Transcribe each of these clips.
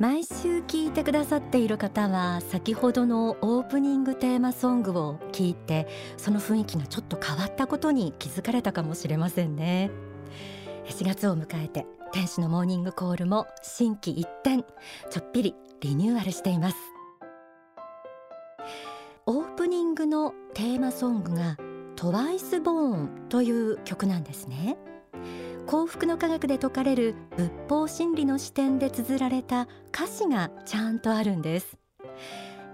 毎週聞いてくださっている方は先ほどのオープニングテーマソングを聞いてその雰囲気がちょっと変わったことに気づかれたかもしれませんね。4月を迎えて天使のモーニングコールも新規一転。ちょっぴりリニューアルしています。オープニングのテーマソングがトワイスボーンという曲なんですね。幸福の科学で説かれる仏法真理の視点で綴られた歌詞がちゃんとあるんです。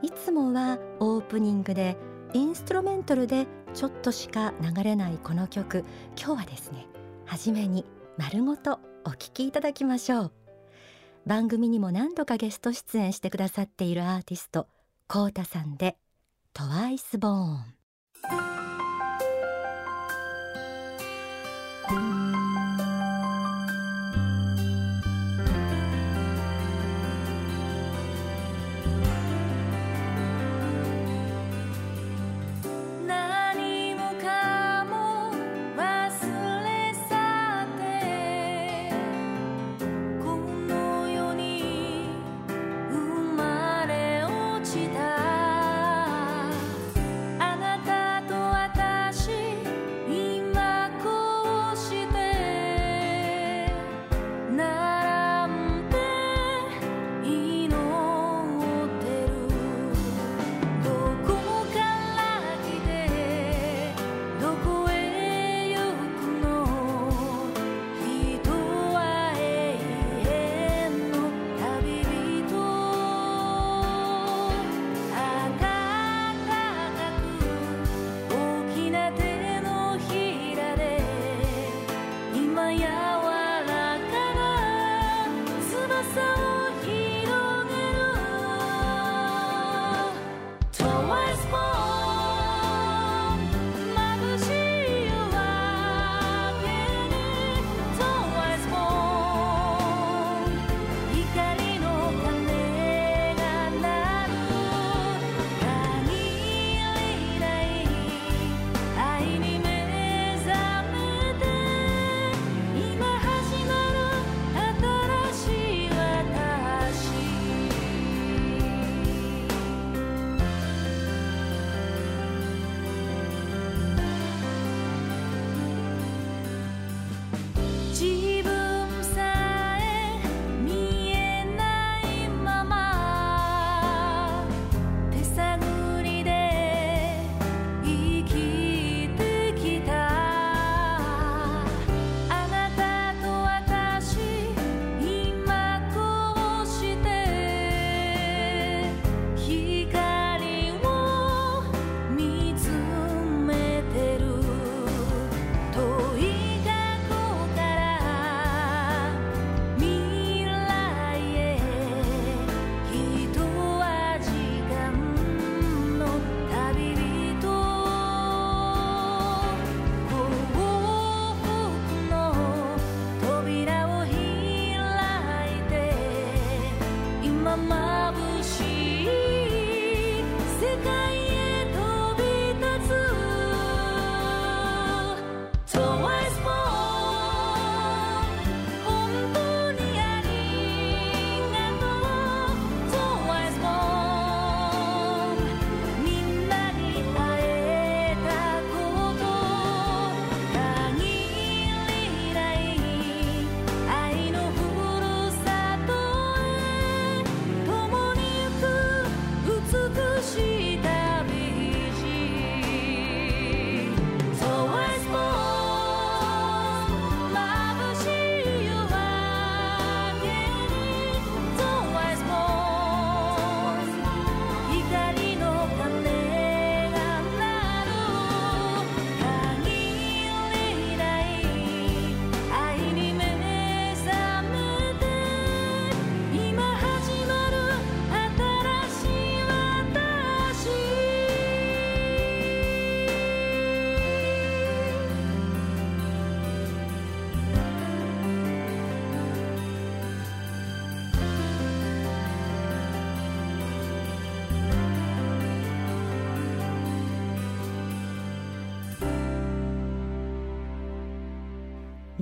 いつもはオープニングでインストロメンタルでちょっとしか流れないこの曲。今日はですね初めに丸ごとお聴きいただきましょう。番組にも何度かゲスト出演してくださっているアーティストコータさんでトワイスボーン。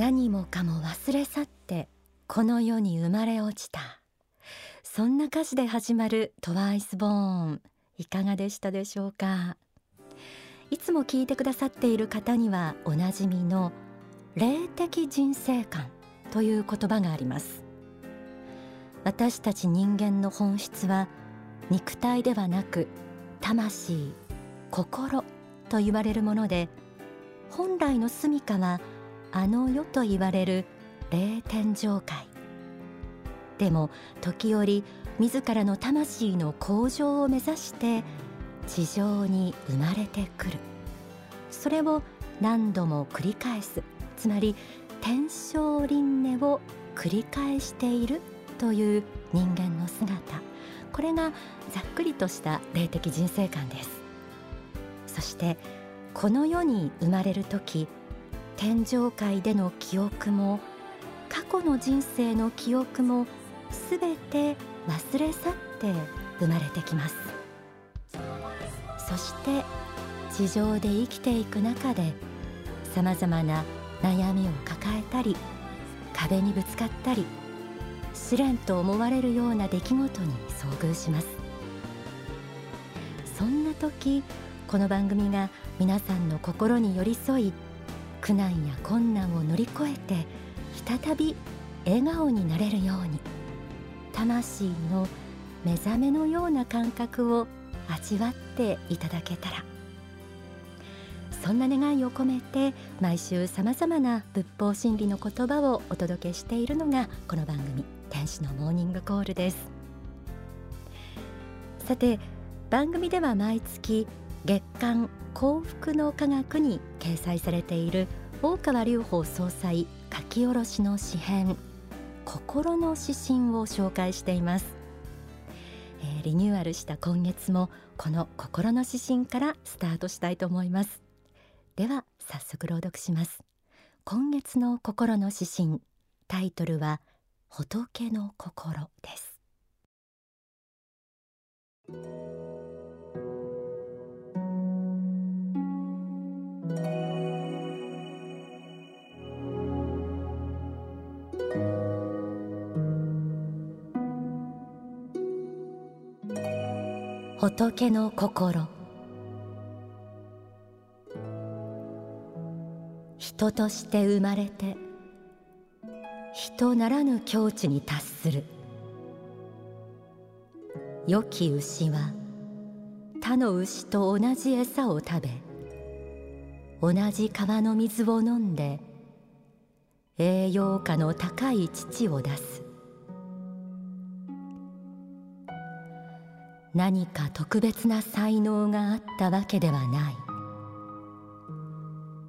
何もかも忘れ去ってこの世に生まれ落ちた。そんな歌詞で始まるトワイスボーンいかがでしたでしょうか？いつも聞いてくださっている方にはおなじみの霊的人生観という言葉があります。私たち人間の本質は肉体ではなく魂心と言われるもので本来の住処はあの世と言われる霊天上界。でも時折自らの魂の向上を目指して地上に生まれてくる。それを何度も繰り返す。つまり天正輪廻を繰り返している。という人間の姿。これがざっくりとした霊的人生観です。そしてこの世に生まれる時天上界での記憶も過去の人生の記憶もすべて忘れ去って生まれてきます。そして地上で生きていく中でさまざまな悩みを抱えたり壁にぶつかったり試練と思われるような出来事に遭遇します。そんな時この番組が皆さんの心に寄り添い苦難や困難を乗り越えて再び笑顔になれるように魂の目覚めのような感覚を味わっていただけたら。そんな願いを込めて毎週さまざまな仏法真理の言葉をお届けしているのがこの番組天使のモーニングコールです。さて番組では毎月月刊幸福の科学に掲載されている大川隆法総裁書き下ろしの詩編心の指針を紹介しています、えー、リニューアルした今月もこの心の指針からスタートしたいと思います。では早速朗読します。今月の心の指針タイトルは仏の心です。仏の心。人として生まれて人ならぬ境地に達する。良き牛は他の牛と同じ餌を食べ同じ川の水を飲んで栄養価の高い乳を出す。何か特別な才能があったわけではない。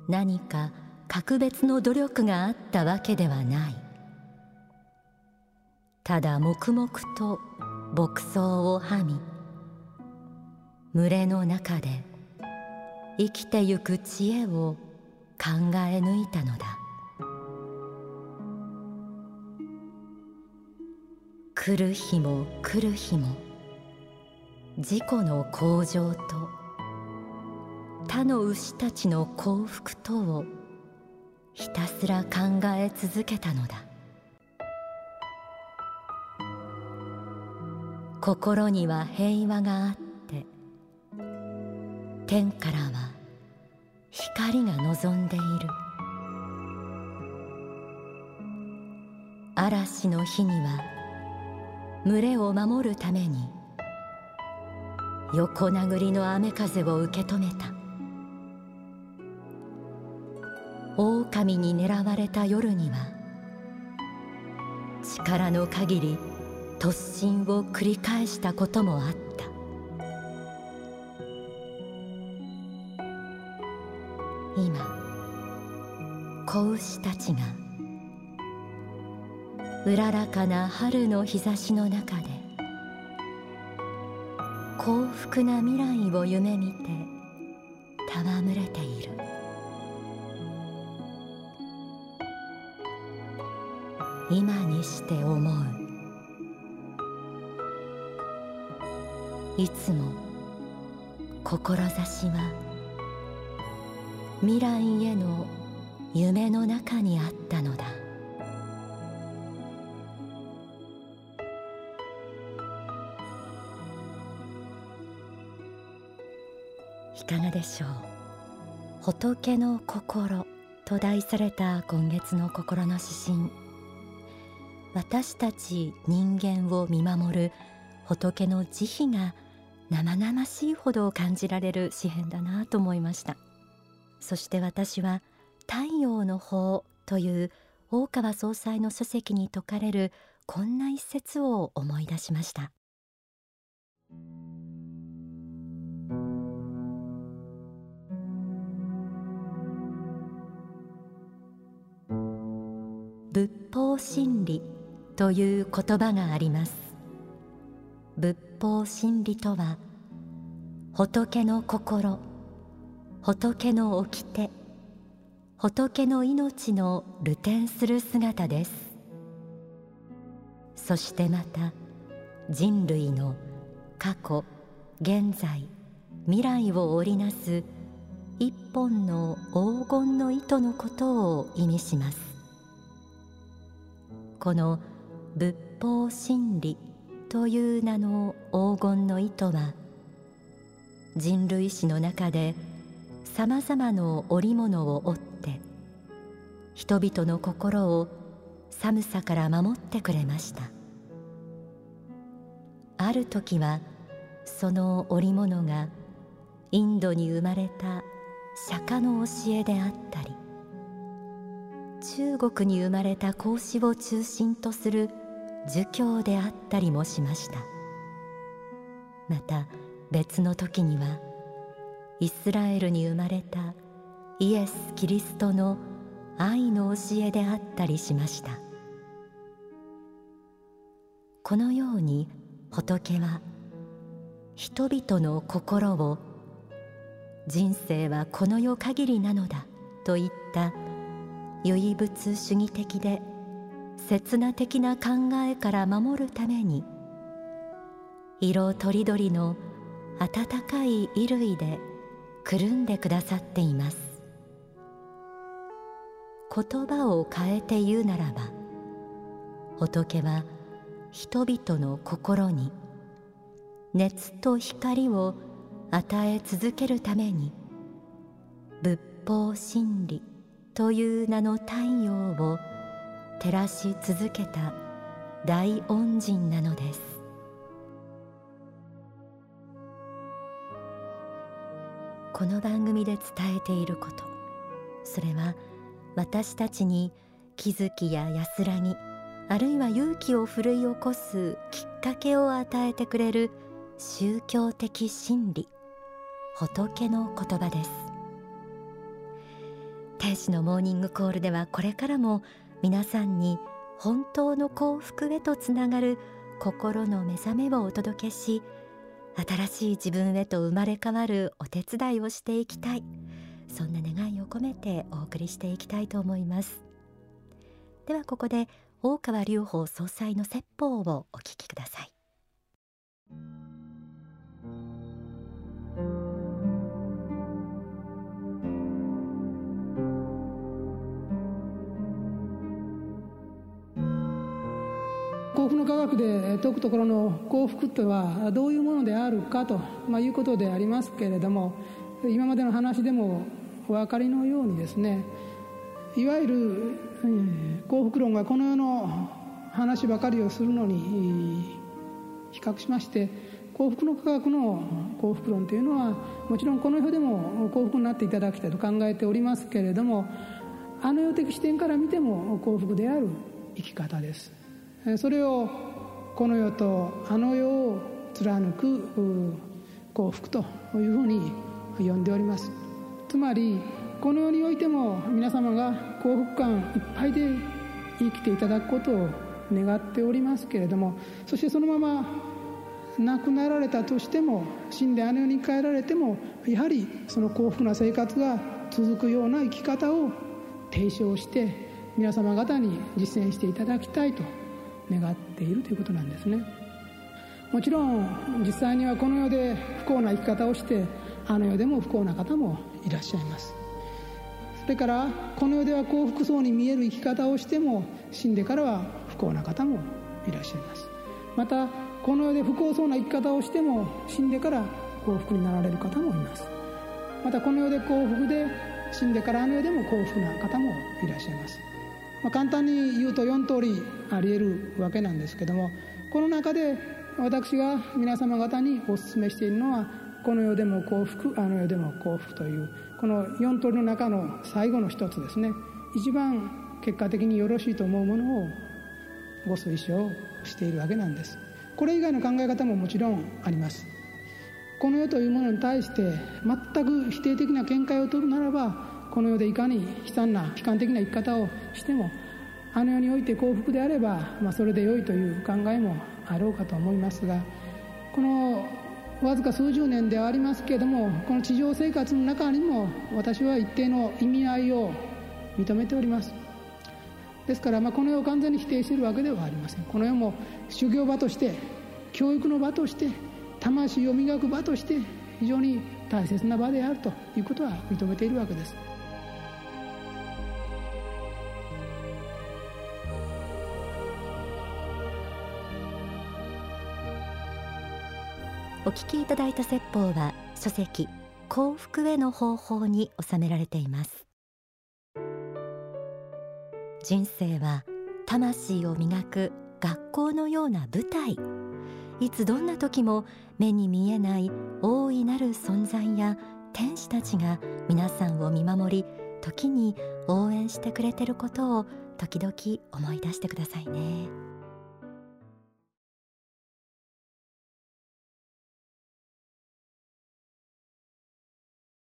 何か格別の努力があったわけではない。ただ黙々と牧草をはみ群れの中で生きてゆく知恵を考え抜いたのだ。来る日も来る日も自己の向上と他の牛たちの幸福とをひたすら考え続けたのだ。心には平和があって天からは光が望んでいる。嵐の日には群れを守るために横殴りの雨風を受け止めた。狼に狙われた夜には力の限り突進を繰り返したこともあった。今子牛たちがうららかな春の日差しの中で幸福な未来を夢見て戯れている。今にして思う。いつも志は未来への夢の中にあったのだ。いかがでしょう？仏の心と題された今月の心の指針。私たち人間を見守る仏の慈悲が生々しいほど感じられる詩篇だなと思いました。そして私は太陽の法という大川総裁の書籍に説かれるこんな一節を思い出しました。法真理という言葉があります。仏法真理とは仏の心仏の掟仏の命の流転する姿です。そしてまた人類の過去現在未来を織りなす一本の黄金の糸のことを意味します。この仏法真理という名の黄金の糸は人類史の中でさまざまな織物を織って人々の心を寒さから守ってくれました。ある時はその織物がインドに生まれた釈迦の教えであったり中国に生まれた孔子を中心とする儒教であったりもしました。また別の時にはイスラエルに生まれたイエス・キリストの愛の教えであったりしました。このように仏は人々の心を人生はこの世限りなのだといった唯物主義的で刹那的な考えから守るために色とりどりの暖かい衣類でくるんでくださっています。言葉を変えて言うならば仏は人々の心に熱と光を与え続けるために仏法真理という名の太陽を照らし続けた大恩人なのです。この番組で伝えていることそれは私たちに気づきや安らぎあるいは勇気を奮い起こすきっかけを与えてくれる宗教的真理仏の言葉です。天使のモーニングコールではこれからも皆さんに本当の幸福へとつながる心の目覚めをお届けし新しい自分へと生まれ変わるお手伝いをしていきたい。そんな願いを込めてお送りしていきたいと思います。ではここで大川隆法総裁の説法をお聞きください。幸福の科学で説くところの幸福とはどういうものであるかと、まあ、いうことでありますけれども今までの話でもお分かりのようにですねいわゆる幸福論がこの世の話ばかりをするのに比較しまして幸福の科学の幸福論というのはもちろんこの世でも幸福になっていただきたいと考えておりますけれどもあの世的視点から見ても幸福である生き方です。それをこの世とあの世を貫く幸福というふうに呼んでおります。つまりこの世においても皆様が幸福感いっぱいで生きていただくことを願っておりますけれどもそしてそのまま亡くなられたとしても死んであの世に帰られてもやはりその幸福な生活が続くような生き方を提唱して皆様方に実践していただきたいと願っているということなんですね。もちろん実際にはこの世で不幸な生き方をしてあの世でも不幸な方もいらっしゃいます。それからこの世では幸福そうに見える生き方をしても死んでからは不幸な方もいらっしゃいます。またこの世で不幸そうな生き方をしても死んでから幸福になられる方もいます。またこの世で幸福で死んでからあの世でも幸福な方もいらっしゃいます、まあ、簡単に言うと4通りありえるわけなんですけどもこの中で私が皆様方にお勧めしているのはこの世でも幸福あの世でも幸福というこの4通りの中の最後の一つですね。一番結果的によろしいと思うものをご推奨しているわけなんです。これ以外の考え方ももちろんあります。この世というものに対して全く否定的な見解を取るならばこの世でいかに悲惨な悲観的な生き方をしてもあの世において幸福であれば、まあ、それで良いという考えもあろうかと思いますがこのわずか数十年ではありますけれどもこの地上生活の中にも私は一定の意味合いを認めております。ですから、まあ、この世を完全に否定しているわけではありません。この世も修行場として教育の場として魂を磨く場として非常に大切な場であるということは認めているわけです。お聞きいただいた説法は書籍幸福への方法に収められています人生は魂を磨く学校のような舞台いつどんな時も目に見えない大いなる存在や天使たちが皆さんを見守り時に応援してくれてることを時々思い出してくださいね。